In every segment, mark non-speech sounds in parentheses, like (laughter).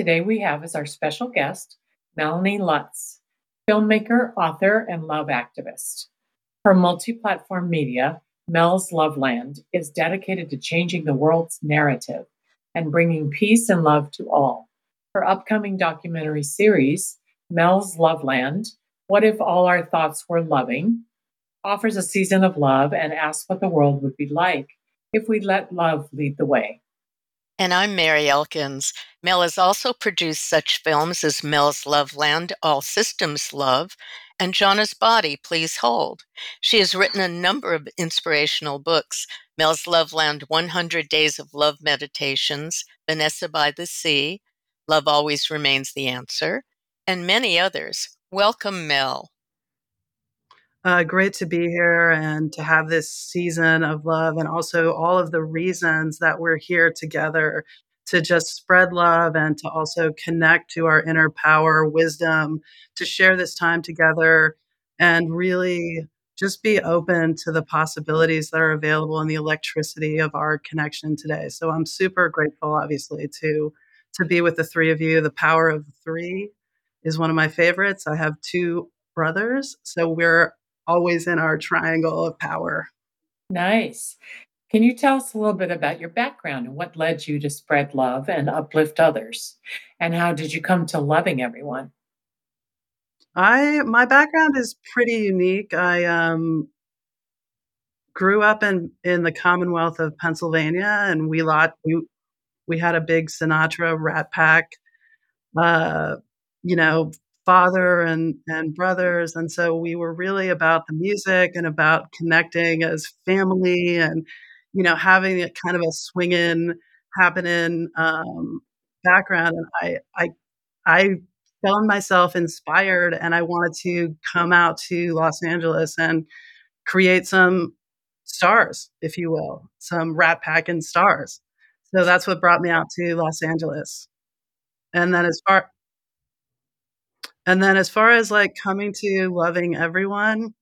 Today we have as our special guest Melanie Lutz, filmmaker, author, and love activist. Her multi platform media, Mel's Loveland, is dedicated to changing the world's narrative and bringing peace and love to all. Her upcoming documentary series, Mel's Loveland What If All Our Thoughts Were Loving, offers a season of love and asks what the world would be like if we let love lead the way. And I'm Mary Elkins. Mel has also produced such films as Mel's Loveland, All Systems Love, and Jana's Body, Please Hold. She has written a number of inspirational books Mel's Loveland 100 Days of Love Meditations, Vanessa by the Sea, Love Always Remains the Answer, and many others. Welcome, Mel. Uh, great to be here and to have this season of love, and also all of the reasons that we're here together to just spread love and to also connect to our inner power, wisdom, to share this time together and really just be open to the possibilities that are available in the electricity of our connection today. So I'm super grateful, obviously, to to be with the three of you. The power of three is one of my favorites. I have two brothers, so we're always in our triangle of power. Nice. Can you tell us a little bit about your background and what led you to spread love and uplift others? And how did you come to loving everyone? I my background is pretty unique. I um grew up in in the Commonwealth of Pennsylvania and we lot we we had a big Sinatra rat pack uh you know father and and brothers and so we were really about the music and about connecting as family and you know having a kind of a swinging happening um, background and i i i found myself inspired and i wanted to come out to los angeles and create some stars if you will some rat pack and stars. So that's what brought me out to los angeles. And then as far and then as far as like coming to loving everyone,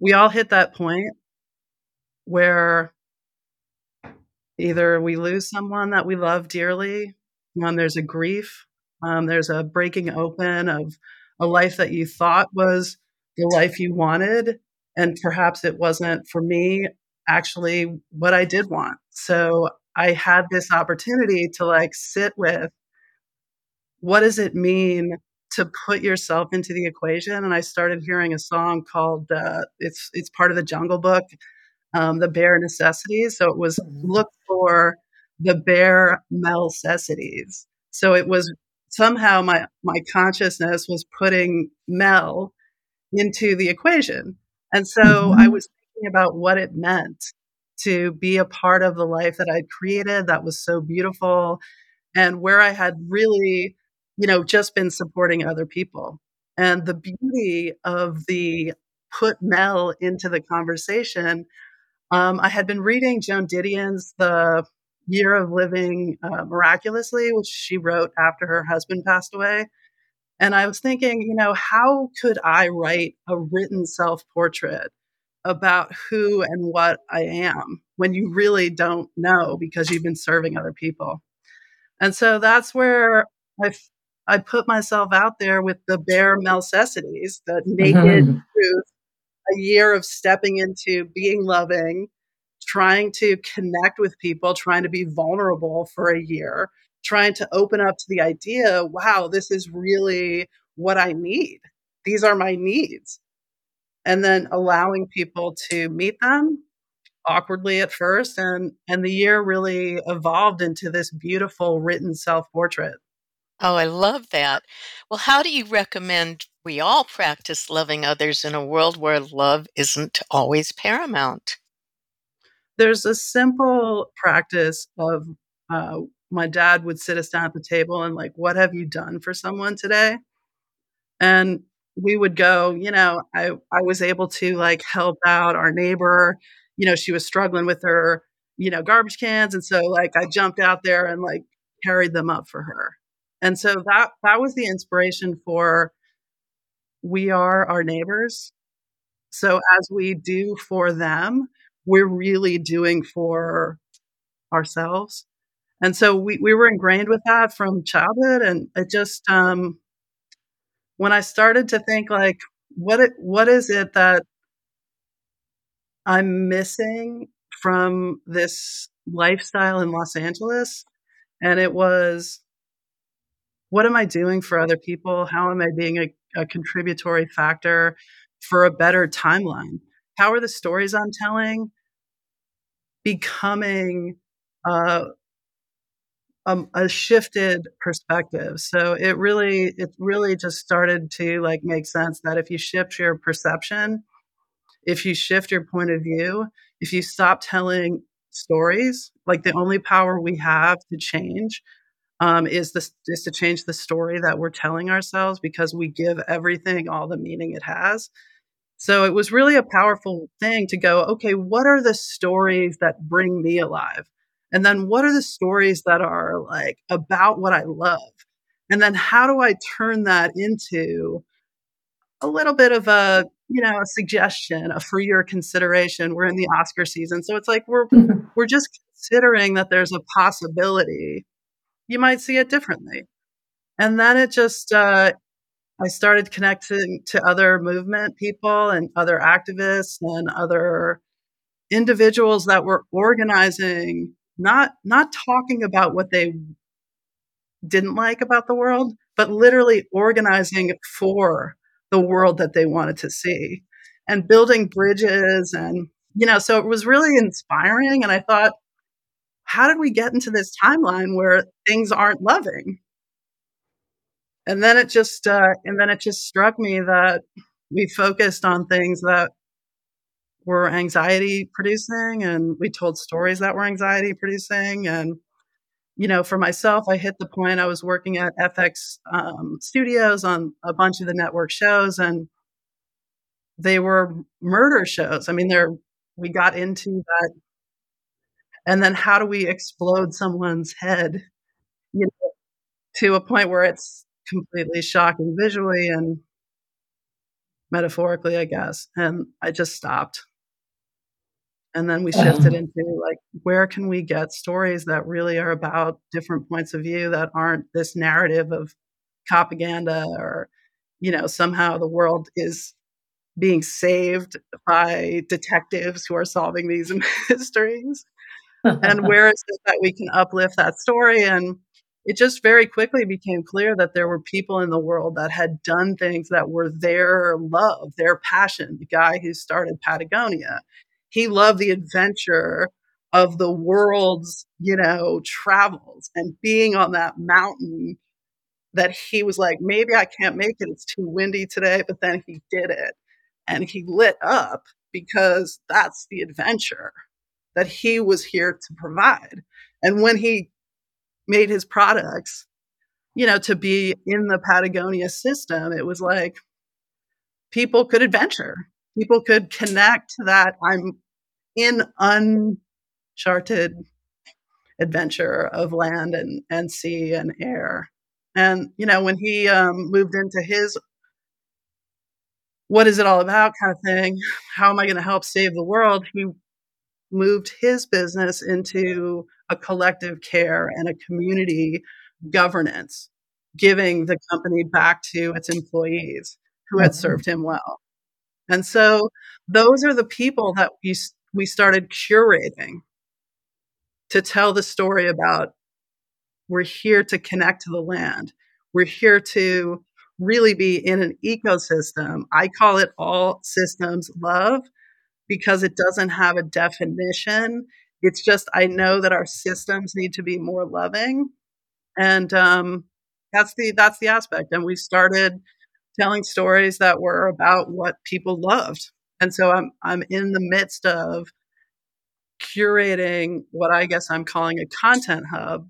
we all hit that point where either we lose someone that we love dearly, when there's a grief, um, there's a breaking open of a life that you thought was the life you wanted, and perhaps it wasn't for me actually what I did want. So I had this opportunity to like sit with what does it mean to put yourself into the equation. And I started hearing a song called uh, it's it's part of the Jungle Book, um, the bare necessities. So it was mm-hmm. look for the bare necessities. So it was somehow my my consciousness was putting Mel into the equation. And so mm-hmm. I was thinking about what it meant to be a part of the life that I'd created that was so beautiful and where I had really you know, just been supporting other people. And the beauty of the put Mel into the conversation, um, I had been reading Joan Didion's The Year of Living uh, Miraculously, which she wrote after her husband passed away. And I was thinking, you know, how could I write a written self portrait about who and what I am when you really don't know because you've been serving other people? And so that's where I I put myself out there with the bare necessities, the naked mm-hmm. truth, a year of stepping into being loving, trying to connect with people, trying to be vulnerable for a year, trying to open up to the idea, wow, this is really what I need. These are my needs. and then allowing people to meet them awkwardly at first and and the year really evolved into this beautiful written self-portrait Oh, I love that. Well, how do you recommend we all practice loving others in a world where love isn't always paramount? there's a simple practice of uh, my dad would sit us down at the table and like what have you done for someone today and we would go you know i i was able to like help out our neighbor you know she was struggling with her you know garbage cans and so like i jumped out there and like carried them up for her and so that that was the inspiration for we are our neighbors so as we do for them we're really doing for ourselves and so we, we were ingrained with that from childhood and it just um when I started to think like, what it, what is it that I'm missing from this lifestyle in Los Angeles? And it was, what am I doing for other people? How am I being a, a contributory factor for a better timeline? How are the stories I'm telling becoming uh, um, a shifted perspective. So it really, it really just started to like make sense that if you shift your perception, if you shift your point of view, if you stop telling stories, like the only power we have to change um, is this is to change the story that we're telling ourselves because we give everything all the meaning it has. So it was really a powerful thing to go, okay, what are the stories that bring me alive? And then what are the stories that are like about what I love? And then how do I turn that into a little bit of a, you know, a suggestion, a for your consideration. We're in the Oscar season. So it's like we're (laughs) we're just considering that there's a possibility you might see it differently. And then it just uh I started connecting to other movement people and other activists and other individuals that were organizing not not talking about what they didn't like about the world, but literally organizing for the world that they wanted to see and building bridges and you know so it was really inspiring and I thought how did we get into this timeline where things aren't loving? And then it just uh, and then it just struck me that we focused on things that were anxiety producing and we told stories that were anxiety producing and you know for myself i hit the point i was working at fx um, studios on a bunch of the network shows and they were murder shows i mean they're we got into that and then how do we explode someone's head you know to a point where it's completely shocking visually and metaphorically i guess. And i just stopped. And then we shifted Um, into like where can we get stories that really are about different points of view that aren't this narrative of propaganda or you know somehow the world is being saved by detectives who are solving these (laughs) mysteries and (laughs) where is it that we can uplift that story? And it just very quickly became clear that there were people in the world that had done things that were their love their passion. The guy who started patagonia he loved the adventure of the world's you know travels and being on that mountain that he was like maybe i can't make it. It's too windy today but then he did it. And he lit up because that's the adventure that he was here to provide and when he made his products you know to be in the patagonia system it was like people could adventure people could connect that i'm in uncharted adventure of land and, and sea and air. And, you know, when he um, moved into his what is it all about kind of thing, how am I going to help save the world? He moved his business into a collective care and a community governance, giving the company back to its employees who had mhm. served him well. And so those are the people that we, we started curating to tell the story about we're here to connect to the land. We're here to really be in an ecosystem. I call it all systems love because it doesn't have a definition. It's just, I know that our systems need to be more loving. And um, that's the that's the aspect. And we started telling stories that were about what people loved. And so I'm I'm in the midst of curating what I guess I'm calling a content hub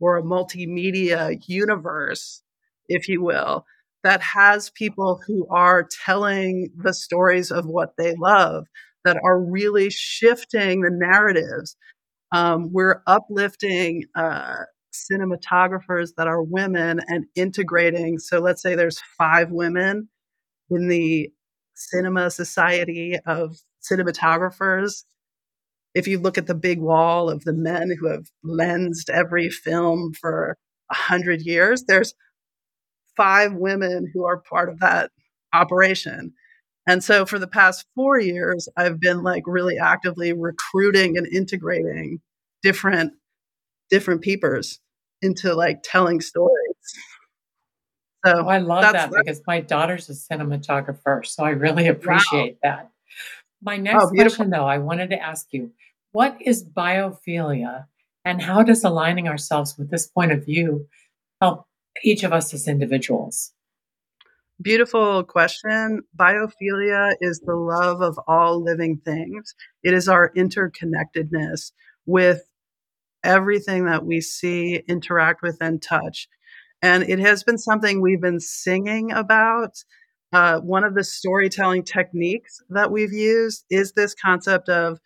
or a multimedia universe, if you will, that has people who are telling the stories of what they love, that are really shifting the narratives. Um, we're uplifting uh, cinematographers that are women and integrating. So let's say there's five women in the cinema society of cinematographers. If you look at the big wall of the men who have lensed every film for a hundred years, there's five women who are part of that operation. And so for the past four years, I've been like really actively recruiting and integrating different different peepers into like telling stories. So oh, I love that because my daughter's a cinematographer, so I really appreciate wow. that. My oh, next oh, question, though, I wanted to ask you, what is biophilia, and how does aligning ourselves with this point of view help each of us as individuals? Beautiful question. Biophilia is the love of all living things. It is our interconnectedness with everything that we see, interact with, and touch. And it has been something we've been singing about. Uh, one of the storytelling techniques that we've used is this concept of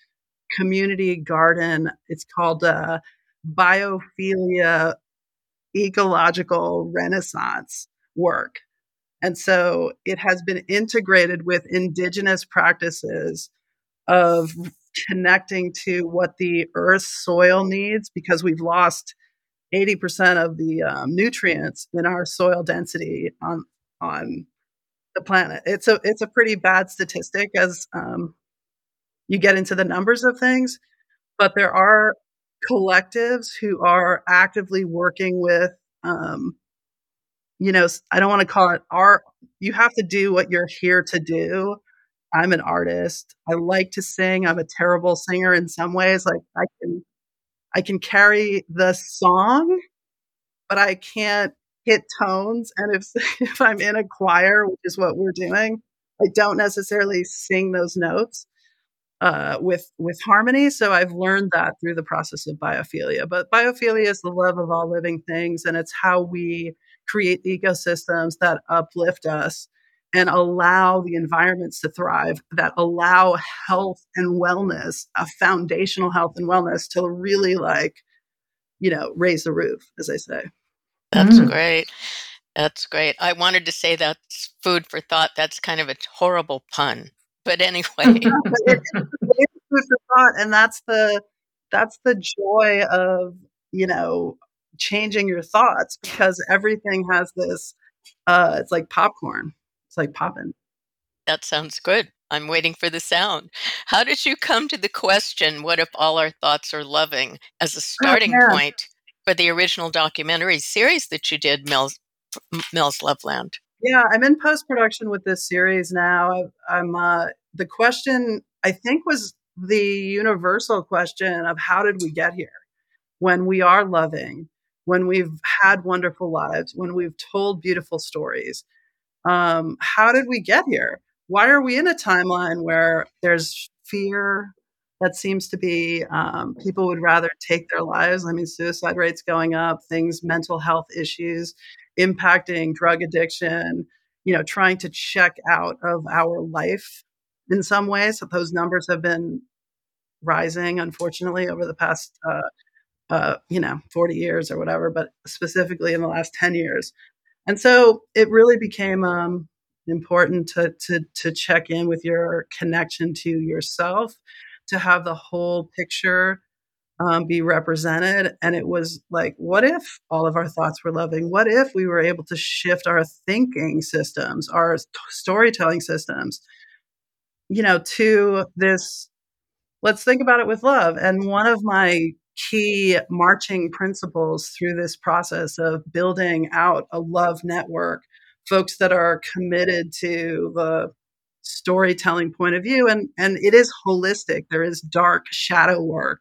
community garden. It's called uh, biophilia ecological renaissance work. And so it has been integrated with indigenous practices of connecting to what the earth soil needs because we've lost 80% of the um, nutrients in our soil density on on the planet. It's a it's a pretty bad statistic as um, you get into the numbers of things, but there are collectives who are actively working with um, you know i don't want to call it art you have to do what you're here to do I'm an artist. I like to sing. I'm a terrible singer in some ways. Like I can I can carry the song, but I can't hit tones. And if (laughs) if I'm in a choir, which is what we're doing, I don't necessarily sing those notes uh, with with harmony. So I've learned that through the process of biophilia. But biophilia is the love of all living things, and it's how we create ecosystems that uplift us and allow the environments to thrive that allow health and wellness, a foundational health and wellness to really like, you know, raise the roof, as I say. That's mm. great. That's great. I wanted to say that's food for thought. That's kind of a horrible pun. But anyway. (laughs) (laughs) it's food for thought. And that's the that's the joy of, you know, changing your thoughts because everything has this uh it's like popcorn It's like popping. That sounds good. I'm waiting for the sound. How did you come to the question, what if all our thoughts are loving, as a oh, starting oh, yeah. point for the original documentary series that you did, Mel's, Mel's Loveland? Yeah, I'm in post production with this series now. I'm uh, the question I think was the universal question of how did we get here when we are loving, when we've had wonderful lives, when we've told beautiful stories, um, how did we get here? Why are we in a timeline where there's fear that seems to be um, people would rather take their lives? I mean, suicide rates going up, things, mental health issues impacting drug addiction, you know, trying to check out of our life in some ways. So those numbers have been rising, unfortunately, over the past, uh, uh, you know, 40 years or whatever, but specifically in the last 10 years. And so it really became um, important to, to, to check in with your connection to yourself, to have the whole picture um, be represented. And it was like, what if all of our thoughts were loving? What if we were able to shift our thinking systems, our storytelling systems, you know, to this? Let's think about it with love. And one of my key marching principles through this process of building out a love network folks that are committed to the storytelling point of view and and it is holistic. There is dark shadow work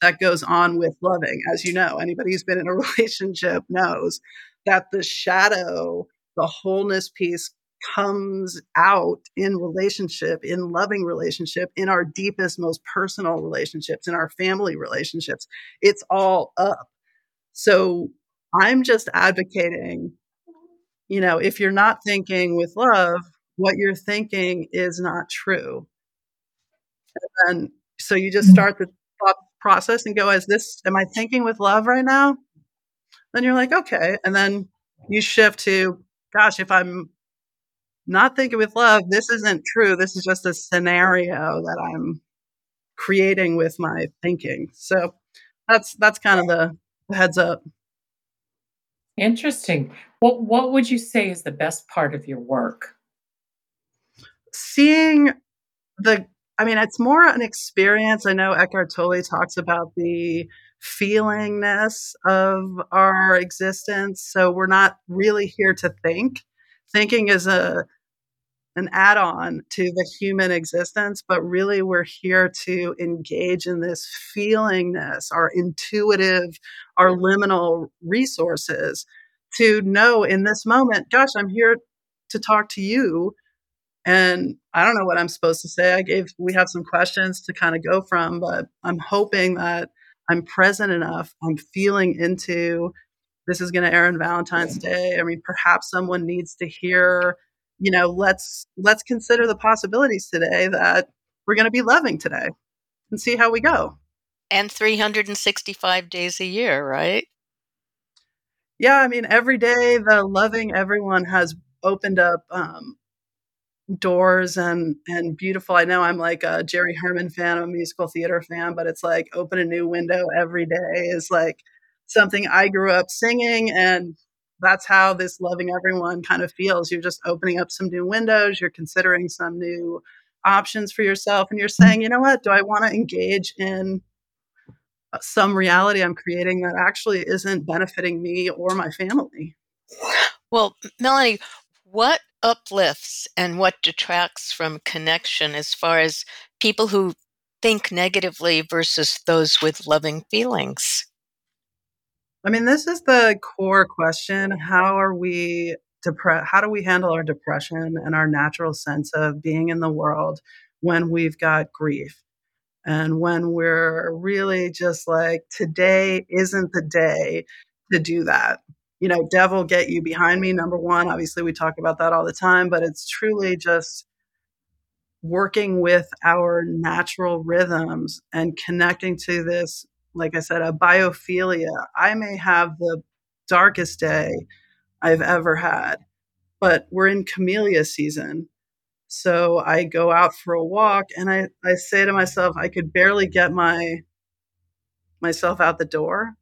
that goes on with loving. As you know anybody who's been in a (laughs) relationship knows that the shadow the wholeness piece comes out in relationship in loving relationship in our deepest most personal relationships in our family relationships it's all up so i'm just advocating you know if you're not thinking with love what you're thinking is not true. And so you just mm. start the thought process and go, is this, am I thinking with love right now? Then you're like, okay. And then you shift to, gosh, if I'm not thinking with love, this isn't true. This is just a scenario that I'm creating with my thinking. So that's that's kind of the, the heads up. Interesting. What what would you say is the best part of your work? seeing the I mean, it's more an experience. I know Eckhart Tolle talks about the feelingness of our existence. So we're not really here to think. Thinking is a an add-on to the human existence, but really we're here to engage in this feelingness, our intuitive, our liminal resources to know in this moment, gosh, I'm here to talk to you and I don't know what I'm supposed to say. I gave, we have some questions to kind of go from, but I'm hoping that I'm present enough. I'm feeling into this is going to air on Valentine's Day. I mean, perhaps someone needs to hear, you know, let's, let's consider the possibilities today that we're going to be loving today and see how we go. And 365 days a year, right? Yeah. I mean, every day the loving everyone has opened up um, doors and and beautiful. I know I'm like a Jerry Herman fan, I'm a musical theater fan, but it's like open a new window every day is like something I grew up singing and that's how this loving everyone kind of feels. You're just opening up some new windows, you're considering some new options for yourself and you're saying, "You know what? Do I want to engage in uh, some reality I'm creating that actually isn't benefiting me or my family?" Well, Melanie, what uplifts and what detracts from connection as far as people who think negatively versus those with loving feelings? I mean, this is the core question. How are we depressed? How do we handle our depression and our natural sense of being in the world when we've got grief? And when we're really just like, today isn't the day to do that you know, devil get you behind me, number one. Obviously, we talk about that all the time, but it's truly just working with our natural rhythms and connecting to this, like I said, a biophilia. I may have the darkest day I've ever had, but we're in camellia season. So I go out for a walk and I, I say to myself, I could barely get my myself out the door,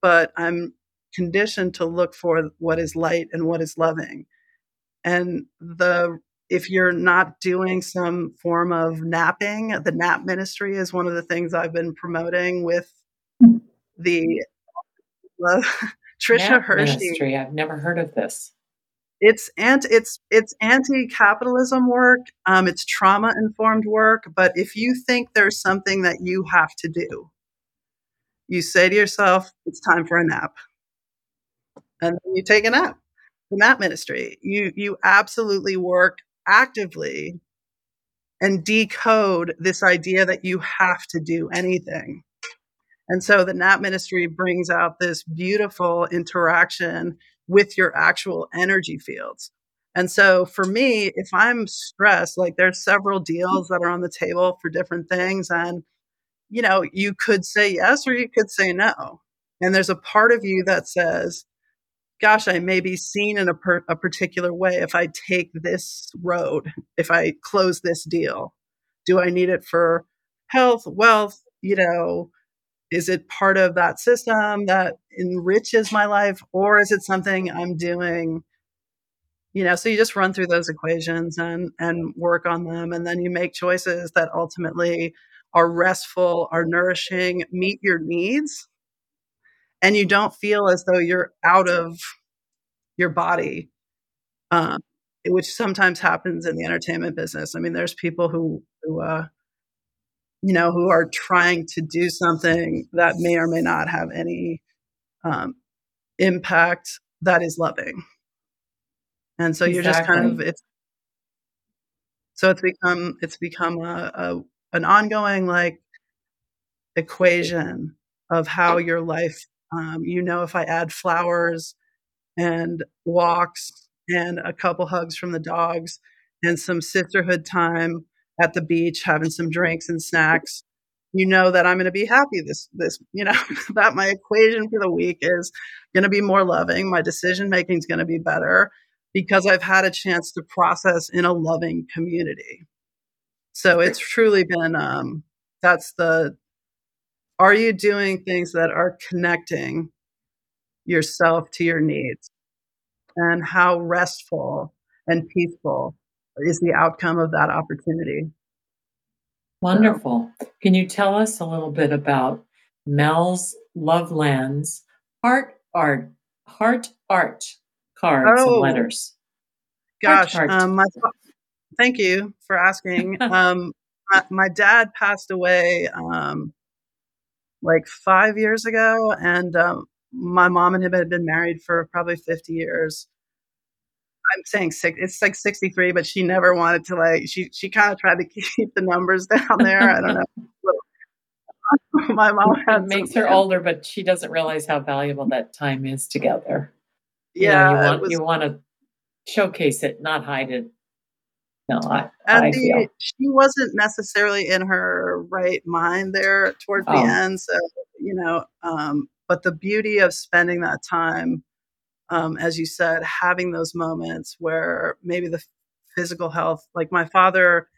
but I'm conditioned to look for what is light and what is loving. And the if you're not doing some form of napping, the nap ministry is one of the things I've been promoting with the (laughs) uh, Tricia nap Hershey. Ministry. I've never heard of this. It's anti it's it's anti-capitalism work. Um, it's trauma informed work. But if you think there's something that you have to do, you say to yourself, "It's time for a nap." and then you take a nap The nap ministry. You you absolutely work actively and decode this idea that you have to do anything. And so the nap ministry brings out this beautiful interaction with your actual energy fields. And so for me, if I'm stressed, like there's several deals that are on the table for different things and you know, you could say yes or you could say no. And there's a part of you that says, gosh, I may be seen in a, per, a particular way if I take this road, if I close this deal. Do I need it for health, wealth? You know, is it part of that system that enriches my life, or is it something I'm doing? You know, so you just run through those equations and and work on them, and then you make choices that ultimately are restful, are nourishing, meet your needs, and you don't feel as though you're out of your body um, which sometimes happens in the entertainment business. I mean, there's people who who uh, you know who are trying to do something that may or may not have any um, impact that is loving, and so exactly. you're just kind of it's so it's become it's become a, a an ongoing like equation of how your life um, you know if i add flowers and walks and a couple hugs from the dogs and some sisterhood time at the beach having some drinks and snacks you know that i'm going to be happy this this you know (laughs) that my equation for the week is going to be more loving my decision making is going to be better because i've had a chance to process in a loving community. So it's truly been um that's the are you doing things that are connecting yourself to your needs and how restful and peaceful is the outcome of that opportunity. Wonderful. Can you tell us a little bit about Mel's Lovelands heart art heart art cards oh, and letters? Gosh, um, my, thank you for asking. (laughs) um, my, my, dad passed away um, like five years ago, and um, my mom and him had been married for probably 50 years. I'm saying six, it's like 63, but she never wanted to like, she, she kind of tried to (laughs) keep the numbers down there. I don't know. (laughs) my mom it makes her older, but she doesn't realize how valuable that time is together. Yeah. You, know, you want, was, you want to showcase it, not hide it. No, I, and I the, she wasn't necessarily in her right mind there towards oh. the end. So, you know, um, but the beauty of spending that time um, as you said having those moments where maybe the physical health like my father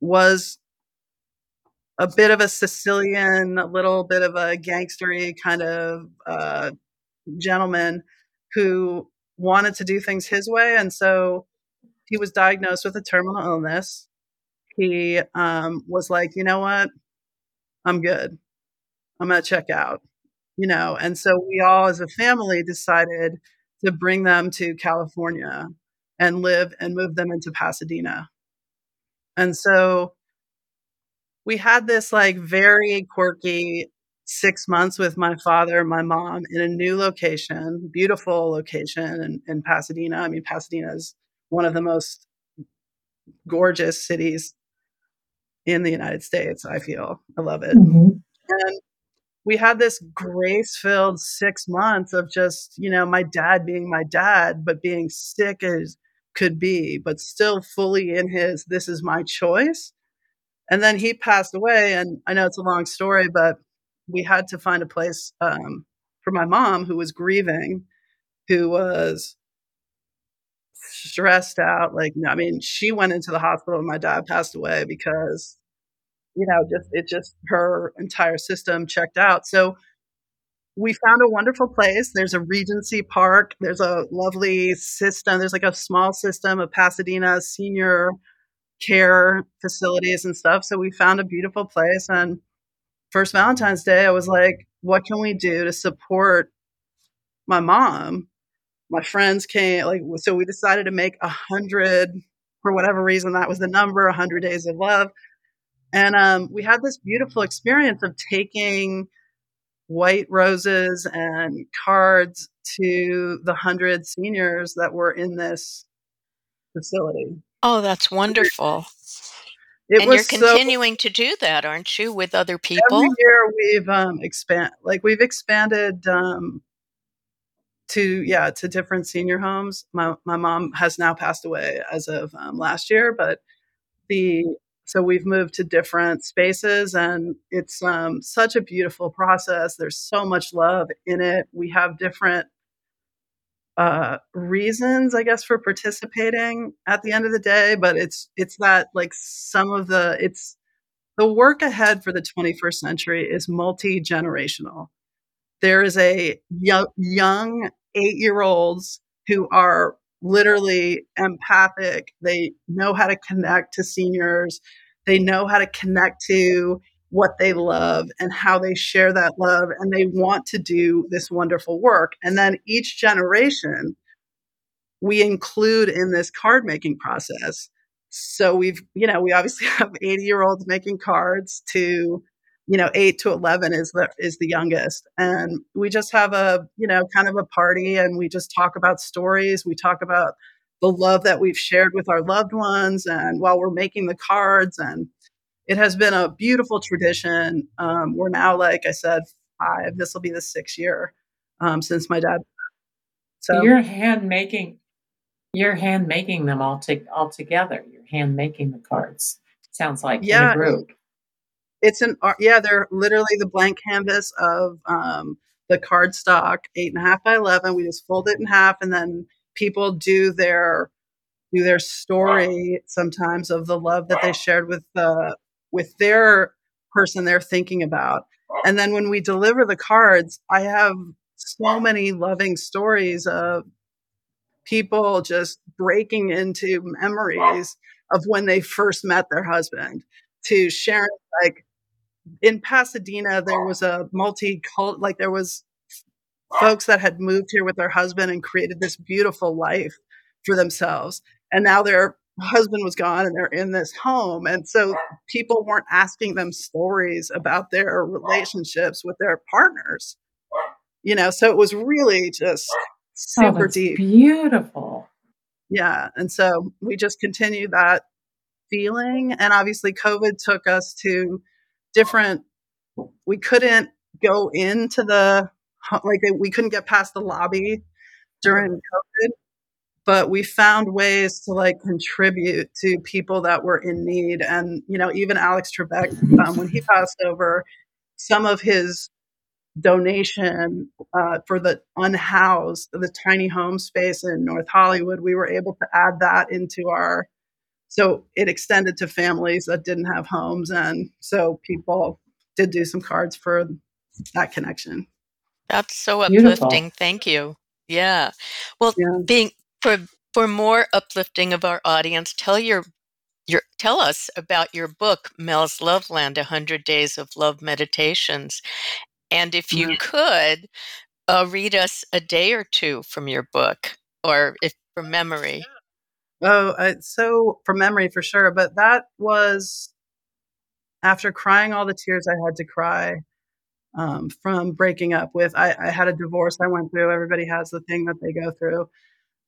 was a bit of a sicilian a little bit of a gangstery kind of uh, gentleman who wanted to do things his way and so he was diagnosed with a terminal illness. He um, was like you know what? I'm good. I'm gonna check out you know? And so we all as a family decided to bring them to california and live and move them into pasadena. And so we had this like very quirky six months with my father and my mom in a new location beautiful location in, in pasadena. I mean pasadena is one of the most gorgeous cities in the united states i feel i love it mm-hmm. and we had this grace filled six months of just, you know, my dad being my dad, but being sick as could be, but still fully in his, this is my choice. And then he passed away. And I know it's a long story, but we had to find a place um, for my mom who was grieving, who was stressed out. Like, I mean, she went into the hospital and my dad passed away because you know, just it just her entire system checked out. So we found a wonderful place. There's a Regency Park. There's a lovely system. There's like a small system of Pasadena senior care facilities and stuff. So we found a beautiful place. And first Valentine's Day, I was like, what can we do to support my mom? My friends came, like, so we decided to make a hundred, for whatever reason, that was the number, a hundred days of love. And um, we had this beautiful experience of taking white roses and cards to the hundred seniors that were in this facility. Oh, that's wonderful. It and you're continuing so, to do that, aren't you, with other people? Every year we've um, expand, like we've expanded um, to yeah to different senior homes. My my mom has now passed away as of um, last year, but the so we've moved to different spaces and it's um, such a beautiful process. There's so much love in it. We have different uh, reasons, I guess, for participating at the end of the day, but it's it's that like some of the it's the work ahead for the 21st century is multi generational. There is a young, young eight year olds who are literally empathic. They know how to connect to seniors. They know how to connect to what they love and how they share that love. And they want to do this wonderful work. And then each generation we include in this card making process. So we've, you know, we obviously (laughs) have 80 year olds making cards to, you know, eight to 11 is the, is the youngest. And we just have a, you know, kind of a party and we just talk about stories. We talk about the love that we've shared with our loved ones and while we're making the cards. And it has been a beautiful tradition. Um, we're now, like I said, five, this will be the sixth year um, since my dad. So you're hand making, you're hand making them all, to, all together. You're hand making the cards. Sounds like yeah, in a group. It's an art. yeah, they're literally the blank canvas of um, the card stock, eight and a half by eleven. We just fold it in half, and then people do their do their story sometimes of the love that they shared with the with their person they're thinking about. And then when we deliver the cards, I have so many loving stories of people just breaking into memories of when they first met their husband to sharing like in Pasadena there was a multi-cult like there was folks that had moved here with their husband and created this beautiful life for themselves. And now their husband was gone and they're in this home. And so people weren't asking them stories about their relationships with their partners you know? So it was really just oh, super oh, deep. beautiful. Yeah. And so we just continued that feeling. And obviously covid took us to different we couldn't go into the like we couldn't get past the lobby during covid but we found ways to like contribute to people that were in need and you know even alex trebek um, when he passed over some of his donation uh, for the unhoused, the tiny home space in North Hollywood, we were able to add that into our. So it extended to families that didn't have homes, and so people did do some cards for that connection. That's so uplifting. Beautiful. Thank you. Yeah. Well, yeah. being for for more uplifting of our audience, tell your your, tell us about your book, Mel's Loveland 100 Days of Love Meditations. And if you could, uh, read us a day or two from your book, or if from memory. Oh, uh, so from memory for sure. But that was after crying all the tears I had to cry um, from breaking up with. I, I, had a divorce I went through. Everybody has the thing that they go through.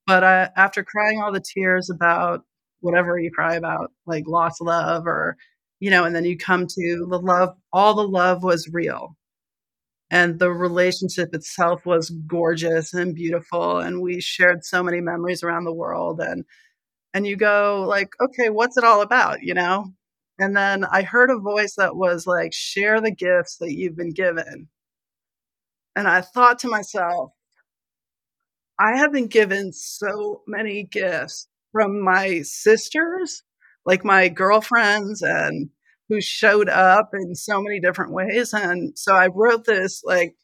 But I, after crying all the tears about whatever you cry about, like lost love or, you know, and then you come to the love, all the love was real and the relationship itself was gorgeous and beautiful and we shared so many memories around the world and and you go like okay what's it all about? you know? And then i heard a voice that was like share the gifts that you've been given. And i thought to myself i have been given so many gifts from my sisters like my girlfriends and who showed up in so many different ways. And so I wrote this like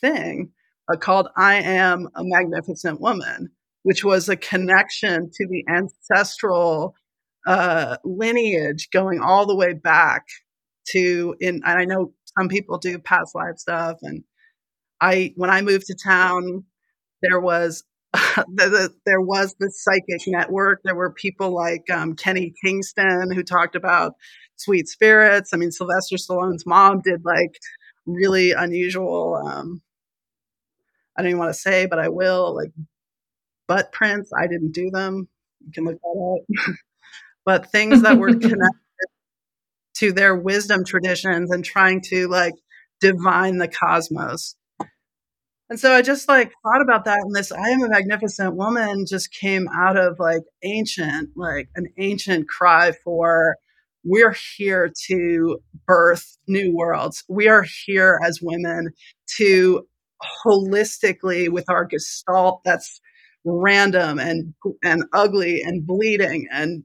thing uh, called I Am a Magnificent Woman, which was a connection to the ancestral uh, lineage going all the way back to in and I know some people do past life stuff and I when I moved to town there was (laughs) the, the, there was the psychic network. There were people like um, Kenny Kingston who talked about sweet spirits. I mean, Sylvester Stallone's mom did like really unusual. Um, I don't even want to say, but I will like butt prints. I didn't do them. You can look that up. (laughs) but things that were (laughs) connected to their wisdom traditions and trying to like divine the cosmos. And so I just like thought about that. And this I am a magnificent woman just came out of like ancient, like an ancient cry for we're here to birth new worlds. We are here as women to holistically with our gestalt that's random and and ugly and bleeding and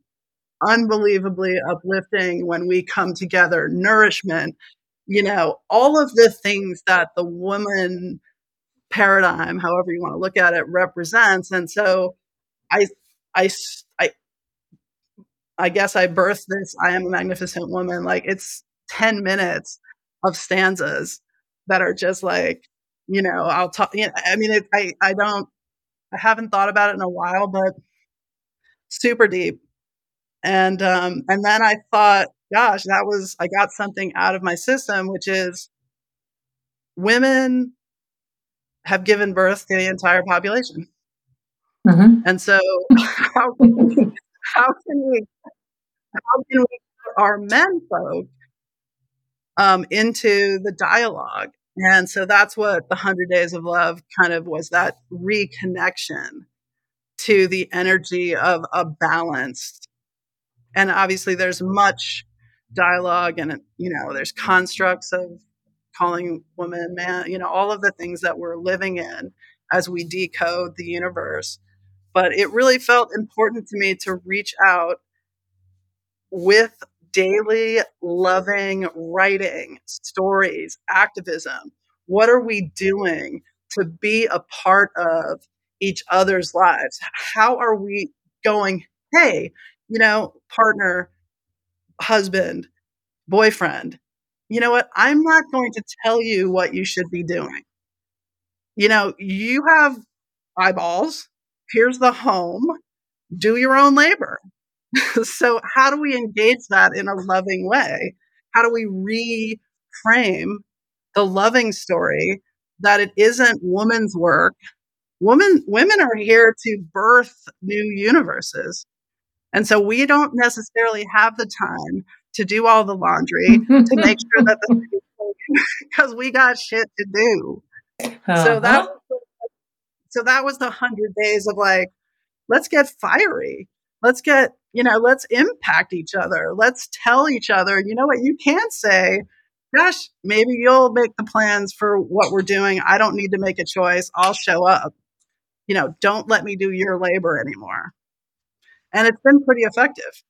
unbelievably uplifting when we come together nourishment you know all of the things that the woman paradigm however you want to look at it represents and so i i i I guess I birthed this I am a magnificent woman. Like it's 10 minutes of stanzas that are just like, you know, I'll talk, you know, I mean, it, I, I don't, I haven't thought about it in a while, but super deep. And um, and then I thought, gosh, that was I got something out of my system, which is women have given birth to the entire population. Mm-hmm. And so how can we, how can we how can we put our men folk um, into the dialogue? And so that's what the 100 Days of Love kind of was that reconnection to the energy of a balanced. And obviously, there's much dialogue and, you know, there's constructs of calling woman man, you know, all of the things that we're living in as we decode the universe. But it really felt important to me to reach out with daily loving writing, stories, activism. What are we doing to be a part of each other's lives? How are we going, hey, you know, partner, husband, boyfriend, you know what? I'm not going to tell you what you should be doing. You know, you have eyeballs. Here's the home. Do your own labor. (laughs) so, how do we engage that in a loving way? How do we reframe the loving story that it isn't woman's work? Women, women are here to birth new universes. And so we don't necessarily have the time to do all the laundry, to (laughs) make sure that the because (laughs) we got shit to do. Uh-huh. So that so that was the hundred days of like, let's get fiery. Let's get, you know, let's impact each other. Let's tell each other, you know what, you can say, gosh, maybe you'll make the plans for what we're doing. I don't need to make a choice. I'll show up. You know, don't let me do your labor anymore. And it's been pretty effective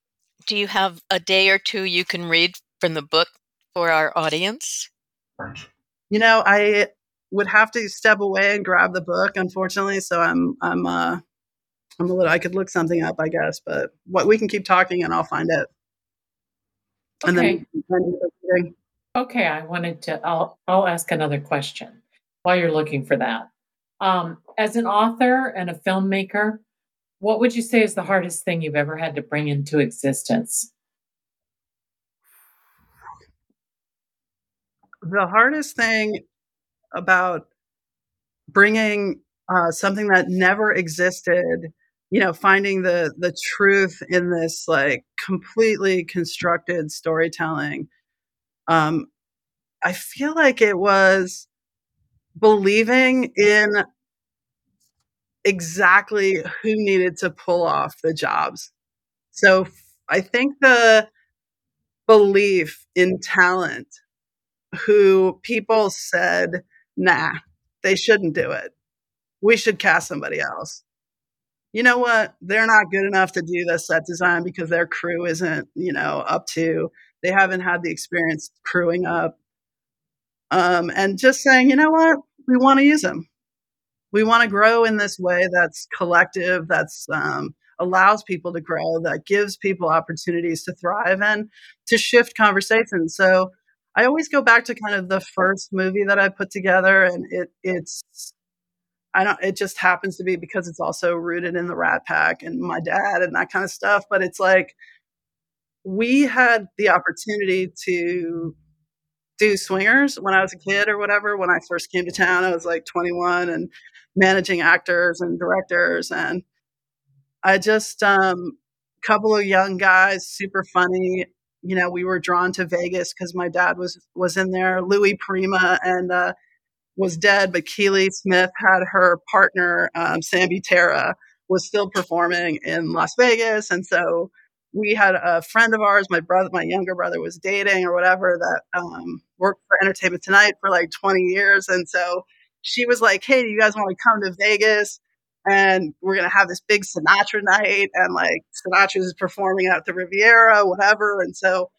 do you have a day or two you can read from the book for our audience? You know, I would have to step away and grab the book, unfortunately. So I'm I'm uh I'm a little I could look something up, I guess, but what we can keep talking and I'll find it. And okay. then Okay, I wanted to I'll I'll ask another question while you're looking for that. Um, as an author and a filmmaker, what would you say is the hardest thing you've ever had to bring into existence? The hardest thing about bringing uh, something that never existed, you know, finding the the truth in this like completely constructed storytelling. Um, I feel like it was believing in exactly who needed to pull off the jobs. So I think the belief in talent who people said, nah, they shouldn't do it. We should cast somebody else. You know what? They're not good enough to do the set design because their crew isn't, you know, up to, they haven't had the experience crewing up. Um, and just saying, you know what? We want to use them we want to grow in this way that's collective, that's um, allows people to grow, that gives people opportunities to thrive and to shift conversations. So I always go back to kind of the first movie that I put together, and it it's I don't it just happens to be because it's also rooted in the Rat Pack and my dad and that kind of stuff. But it's like we had the opportunity to do swingers when I was a kid or whatever. When I first came to town, I was like 21 and managing actors and directors. And I just, um, couple of young guys, super funny. You know, we were drawn to Vegas because my dad was was in there. Louis Prima and uh, was dead, but Keely Smith had her partner, um, Terra, was still performing in Las Vegas, and so we had a friend of ours, my brother, my younger brother was dating or whatever that um, worked for Entertainment Tonight for like 20 years. And so she was like, Hey, do you guys want to come to Vegas? And we're going to have this big Sinatra night. And like Sinatra is performing at the Riviera, whatever. And so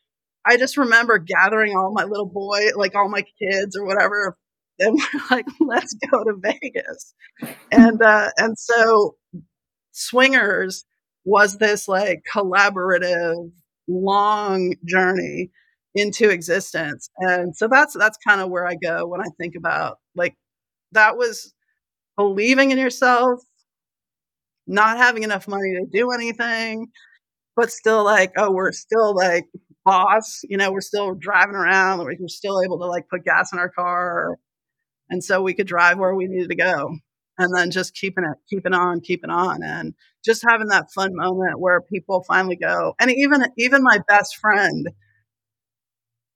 I just remember gathering all my little boy, like all my kids or whatever. And (laughs) we're like, let's go to Vegas. And, uh, and so swingers was this like collaborative long journey into existence and so that's that's kind of where i go when i think about like that was believing in yourself not having enough money to do anything, but still like, oh, we're still like boss, you know, we're still driving around, we're still able to like put gas in our car. And so we could drive where we needed to go. And then just keeping it, keeping on, keeping on, and just having that fun moment where people finally go. And even even my best friend,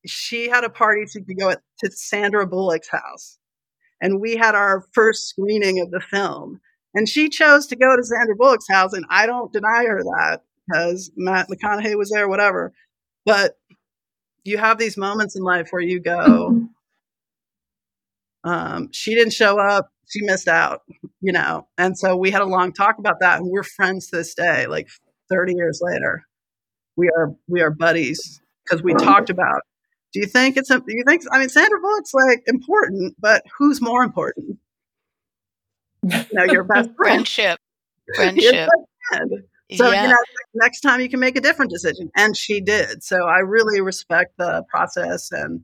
she had a party to go at, to Sandra Bullock's house, and we had our first screening of the film. And she chose to go to Sandra Bullock's house, and I don't deny her that because Matt McConaughey was there, whatever. But you have these moments in life where you go, mm-hmm. Um, she didn't show up, she missed out, you know. And so we had a long talk about that, and we're friends to this day, like 30 years later. We are we are buddies because we talked about. Do you think it's? Do you think? I mean, Sandra Bullock's like important, but who's more important? You know, your (laughs) best friend. friendship. (laughs) Friendship. So yeah. you know, next time you can make a different decision, and she did. So I really respect the process, and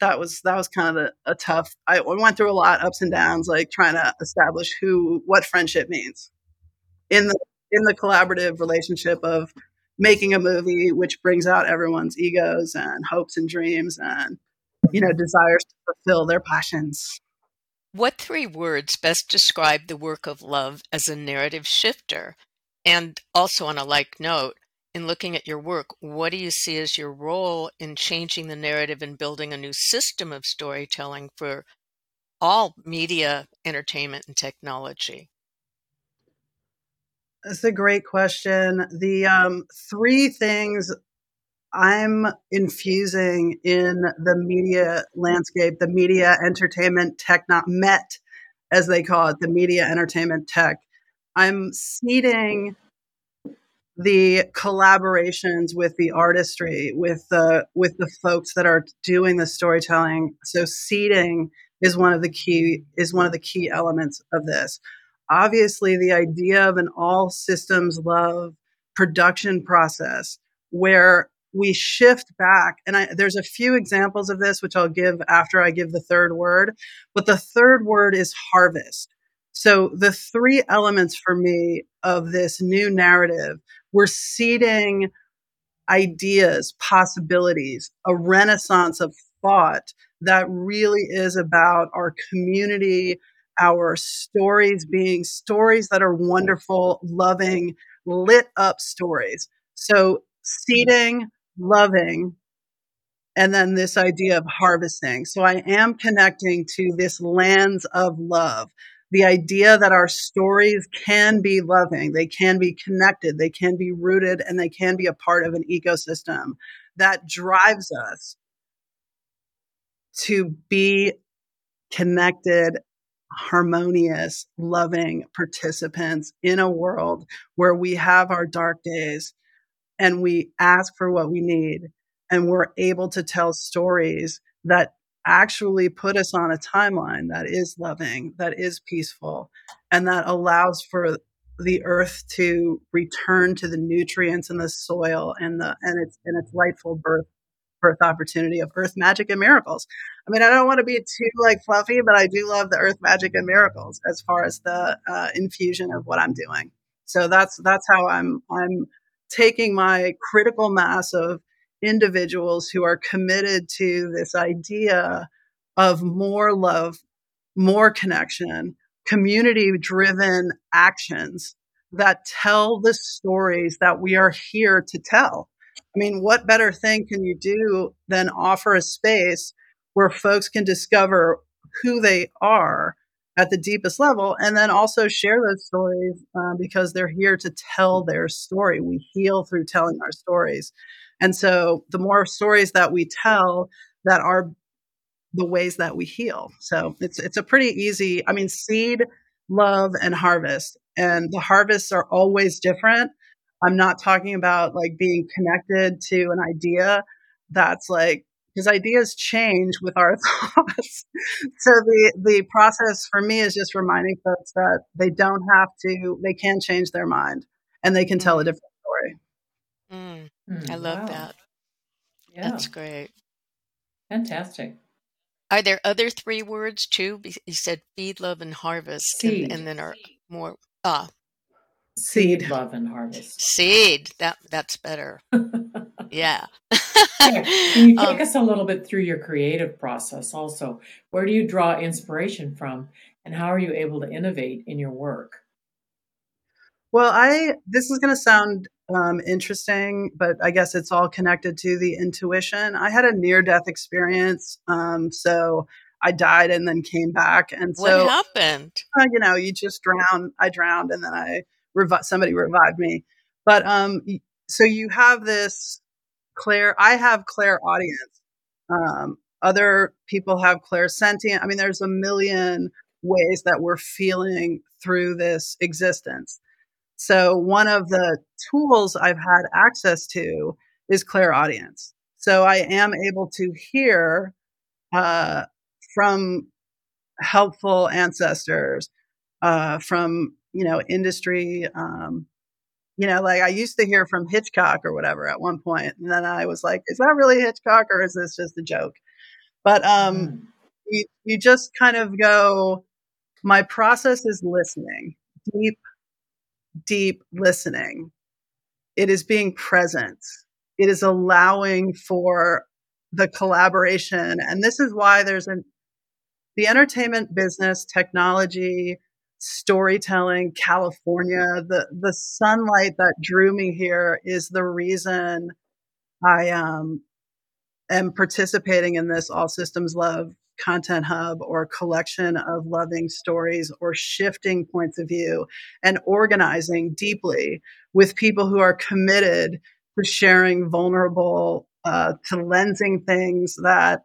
that was that was kind of a, a tough. I went through a lot ups and downs, like trying to establish who what friendship means in the in the collaborative relationship of making a movie, which brings out everyone's egos and hopes and dreams, and you know desires to fulfill their passions. What three words best describe the work of love as a narrative shifter? And also, on a like note, in looking at your work, what do you see as your role in changing the narrative and building a new system of storytelling for all media, entertainment, and technology? That's a great question. The um, three things I'm infusing in the media landscape, the media entertainment tech, not MET, as they call it, the media entertainment tech, I'm seeding the collaborations with the artistry, with the with the folks that are doing the storytelling. So seeding is one of the key is one of the key elements of this. Obviously, the idea of an all systems love production process where we shift back and I, there's a few examples of this which i'll give after i give the third word but the third word is harvest so the three elements for me of this new narrative, we're seeding ideas, possibilities, a renaissance of thought that really is about our community, our stories being stories that are wonderful, loving, lit up stories. So seeding, loving, and then this idea of harvesting. So I am connecting to this lands of love the idea that our stories can be loving, they can be connected, they can be rooted, and they can be a part of an ecosystem that drives us to be connected, harmonious, loving participants in a world where we have our dark days and we ask for what we need and we're able to tell stories that actually put us on a timeline that is loving, that is peaceful, and that allows for the earth to return to the nutrients in the soil and the and its and its rightful birth birth opportunity of earth magic and miracles. I mean, I don't want to be too like fluffy, but I do love the earth magic and miracles as far as the uh, infusion of what I'm doing. So that's that's how I'm I'm taking my critical mass of individuals who are committed to this idea of more love, more connection, community driven actions that tell the stories that we are here to tell. I mean, what better thing can you do than offer a space where folks can discover who they are at the deepest level and then also share those stories uh, because they're here to tell their story. We heal through telling our stories. And so the more stories that we tell that are the ways that we heal. So it's it's a pretty easy, I mean seed, love and harvest. And the harvests are always different. I'm not talking about like being connected to an idea that's like because ideas change with our (laughs) thoughts. so the the process for me is just reminding folks that they don't have to, they can change their mind and they can tell a mm. different story. Mm, mm, I love wow. that. Yeah. That's great. Fantastic. Are there other three words too? You said feed, love, and harvest, and, Seed. and then are more ah Seed. love, and harvest. Seed. That that's better. (laughs) yeah. yeah. Can you (laughs) take Um, us a little bit through your creative process also? Where do you draw inspiration from, and how are you able to innovate in your work? Well, I this is going to sound um, interesting, but I guess it's all connected to the intuition. I had a near death experience, um, so I died and then came back, and what so happened? uh, you know, you just drown. I drowned, and then I revi- somebody revived me. But um, so you have this Claire, I have clairaudience. Um, other people have clairsentient. I mean, there's a million ways that we're feeling through this existence. So one of the tools I've had access to is clairaudience. So I am able to hear uh, from helpful ancestors, uh, from you know industry. Um, you know, like I used to hear from Hitchcock or whatever at one point, and then I was like, "Is that really Hitchcock or is this just a joke?" But um, Mm. you you just kind of go. My process is listening, deep, deep listening. It is being present. It is allowing for the collaboration, and this is why there's an the entertainment business, technology, storytelling, California, the the sunlight that drew me here is the reason I um, am participating in this All Systems Love content hub or collection of loving stories or shifting points of view and organizing deeply with people who are committed to sharing vulnerable, uh, to lensing things that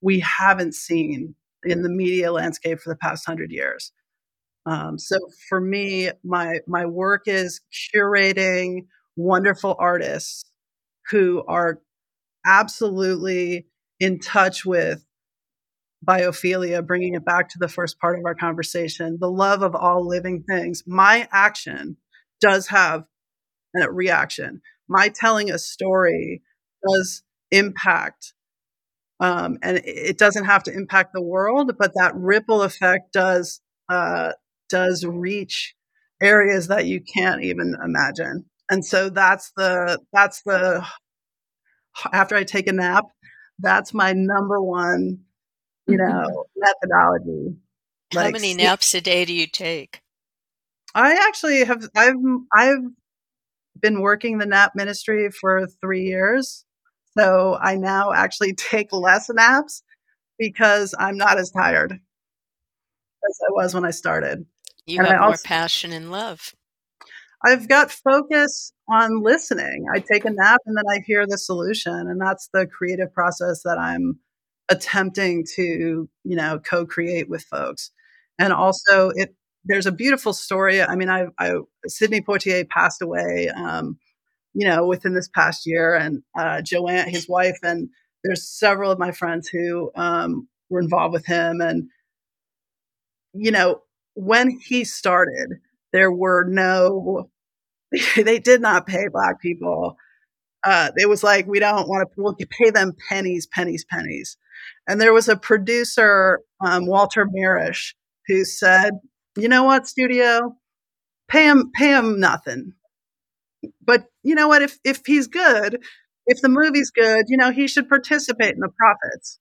we haven't seen in the media landscape for the past hundred years. Um, so for me, my my work is curating wonderful artists who are absolutely in touch with biophilia, bringing it back to the first part of our conversation, the love of all living things. My action does have a reaction. My telling a story does impact um, and it doesn't have to impact the world, but that ripple effect does uh, does reach areas that you can't even imagine. And so that's the that's the after I take a nap, that's my number one, you (laughs) know, methodology. How Like many naps a day do you take? I actually have I've I've been working the nap ministry for 3 years. So I now actually (laughs) take less naps because I'm not as tired as I was when I started. You And have more also- passion and love. I've got focus on listening. I take a nap and then I hear the solution and that's the creative process that I'm attempting to, you know, co-create with folks. And also it there's a beautiful story. I mean, I, I Sidney Poitier passed away um, you know, within this past year and uh, Joanne, his wife, and there's several of my friends who um, were involved with him. And, you know, when he started, there were no, (laughs) they did not pay black people. Uh, it was like, we don't want to, we'll pay them pennies, pennies, pennies. And there was a producer, um, Walter Mirisch, who said, you know what, studio, pay him, pay him nothing. But you know what, if, if he's good, if the movie's good, you know, he should participate in the profits.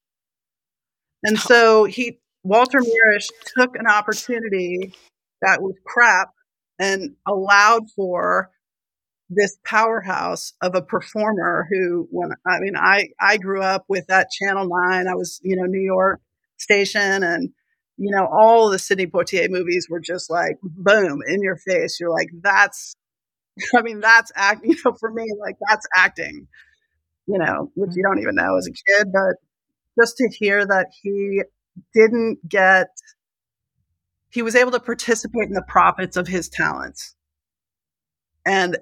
And so he, Walter Mirisch took an opportunity that was crap and allowed for this powerhouse of a performer who when I mean I I grew up with that Channel 9 I was you know New York station and you know all the Sidney Poitier movies were just like boom in your face. You're like that's (laughs) I mean that's act (laughs) you know for me like that's acting you know which you don't even know as a kid but just to hear that he didn't get he was able to participate in the profits of his talents. And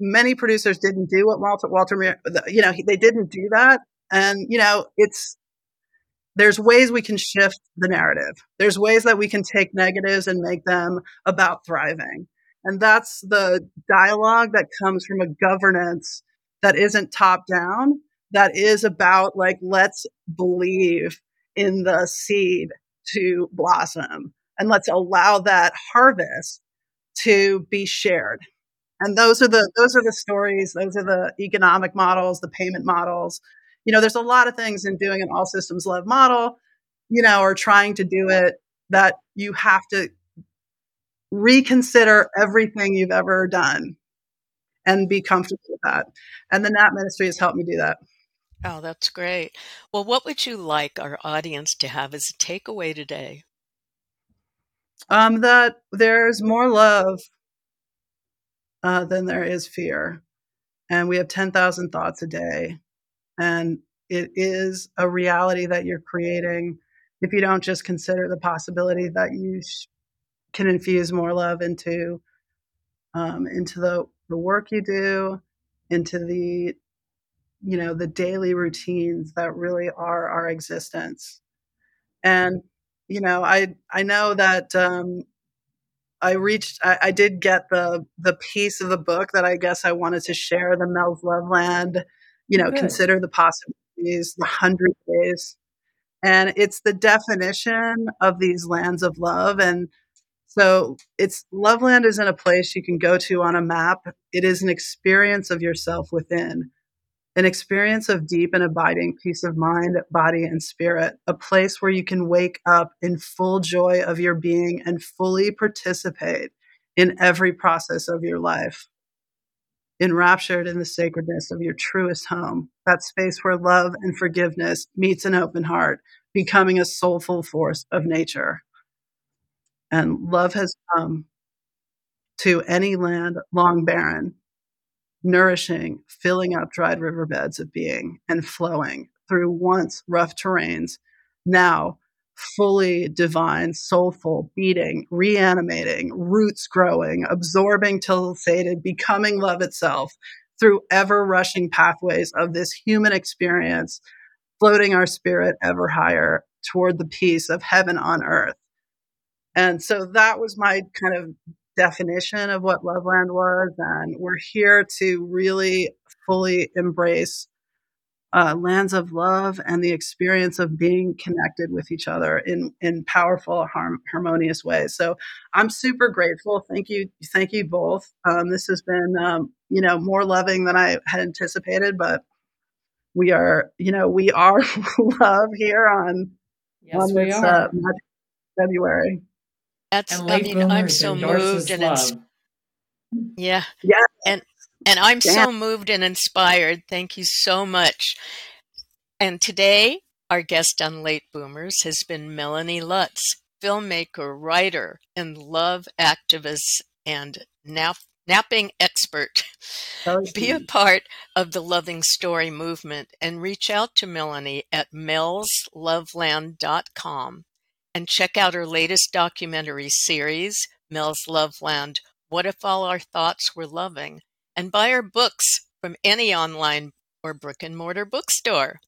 many producers didn't do what Walter Walter you know they didn't do that. And you know it's there's ways we can shift the narrative. There's ways that we can take negatives and make them about thriving. And that's the dialogue that comes from a governance that isn't top down that is about like let's believe in the seed to blossom and let's allow that harvest to be shared. And those are the those are the stories, those are the economic models, the payment models. You know, there's a lot of things in doing an all systems love model, you know, or trying to do it that you have to reconsider everything you've ever done and be comfortable with that. And the NAP ministry has helped me do that. Oh, that's great. Well, what would you like our audience to have as a takeaway today? Um, that there's more love uh, than there is fear. And we have 10,000 thoughts a day. And it is a reality that you're creating if you don't just consider the possibility that you sh- can infuse more love into um, into the, the work you do into the you know the daily routines that really are our existence and you know i i know that um, I reached I, I, did get the the piece of the book that I guess I wanted to share, the Mel's Love Land, you know, Good. consider the possibilities, the hundred days. And it's the definition of these lands of love. And so it's Loveland isn't a place you can go to on a map. It is an experience of yourself within an experience of deep and abiding peace of mind, body, and spirit, a place where you can wake up in full joy of your being and fully participate in every process of your life. Enraptured in the sacredness of your truest home, that space where love and forgiveness meets an open heart, becoming a soulful force of nature. And love has come to any land long barren nourishing, filling up dried riverbeds of being and flowing through once rough terrains, now fully divine, soulful, beating, reanimating, roots growing, absorbing till sated, becoming love itself through ever rushing pathways of this human experience, floating our spirit ever higher toward the peace of heaven on earth. And so that was my kind of definition of what Loveland was. And we're here to really fully embrace uh, lands of love and the experience of being connected with each other in in powerful, harm, harmonious ways. So I'm super grateful. Thank you, thank you both. Um, this has been um, you know more loving than I had anticipated, but we are you know we are (laughs) love here on yes, on this uh, February. That's I mean, I'm so moved and it's yeah. Yeah. And and I'm yeah. so moved and inspired. Thank you so much. And today our guest on Late Boomers has been Melanie Lutz, filmmaker, writer, and love activist and nap- napping expert. (laughs) Be a part of the Loving Story movement and reach out to Melanie at melsloveland.com and check out her latest documentary series, Mel's Loveland What If All Our Thoughts Were Loving? and buy her books from any online or brick and mortar bookstore.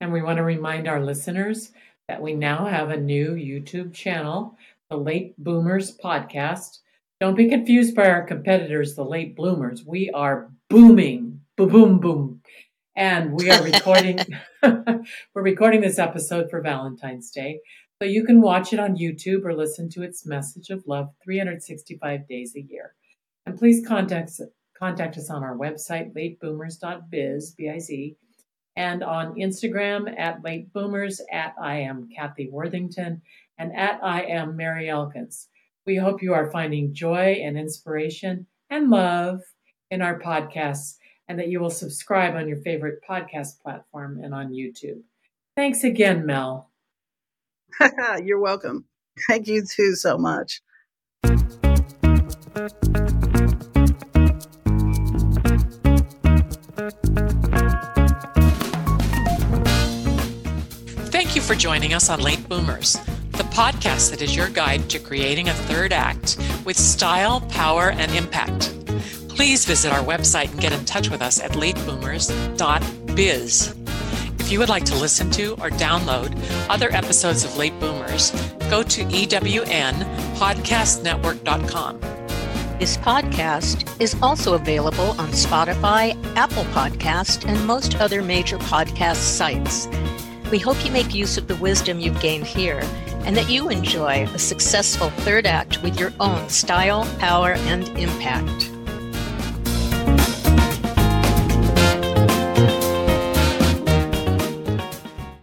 And we want to remind our listeners that we now have a new YouTube channel, the Late Boomers Podcast. Don't be confused by our competitors, the Late Bloomers. We are booming, boom, boom, boom. And we are recording, (laughs) (laughs) we're recording this episode for Valentine's Day. So you can watch it on YouTube or listen to its message of love 365 days a year. And please contact, contact us on our website, lateboomers.biz, B-I-Z, and on Instagram at lateboomers, at I am Kathy Worthington, and at I am Mary Elkins. We hope you are finding joy and inspiration and love in our podcasts and that you will subscribe on your favorite podcast platform and on YouTube. Thanks again, Mel. (laughs) You're welcome. Thank you too so much. Thank you for joining us on Late Boomers, the podcast that is your guide to creating a third act with style, power, and impact. Please visit our website and get in touch with us at lateboomers.biz. If you would like to listen to or download other episodes of Late Boomers, go to EWNpodcastnetwork.com. This podcast is also available on Spotify, Apple Podcast, and most other major podcast sites. We hope you make use of the wisdom you've gained here and that you enjoy a successful third act with your own style, power, and impact.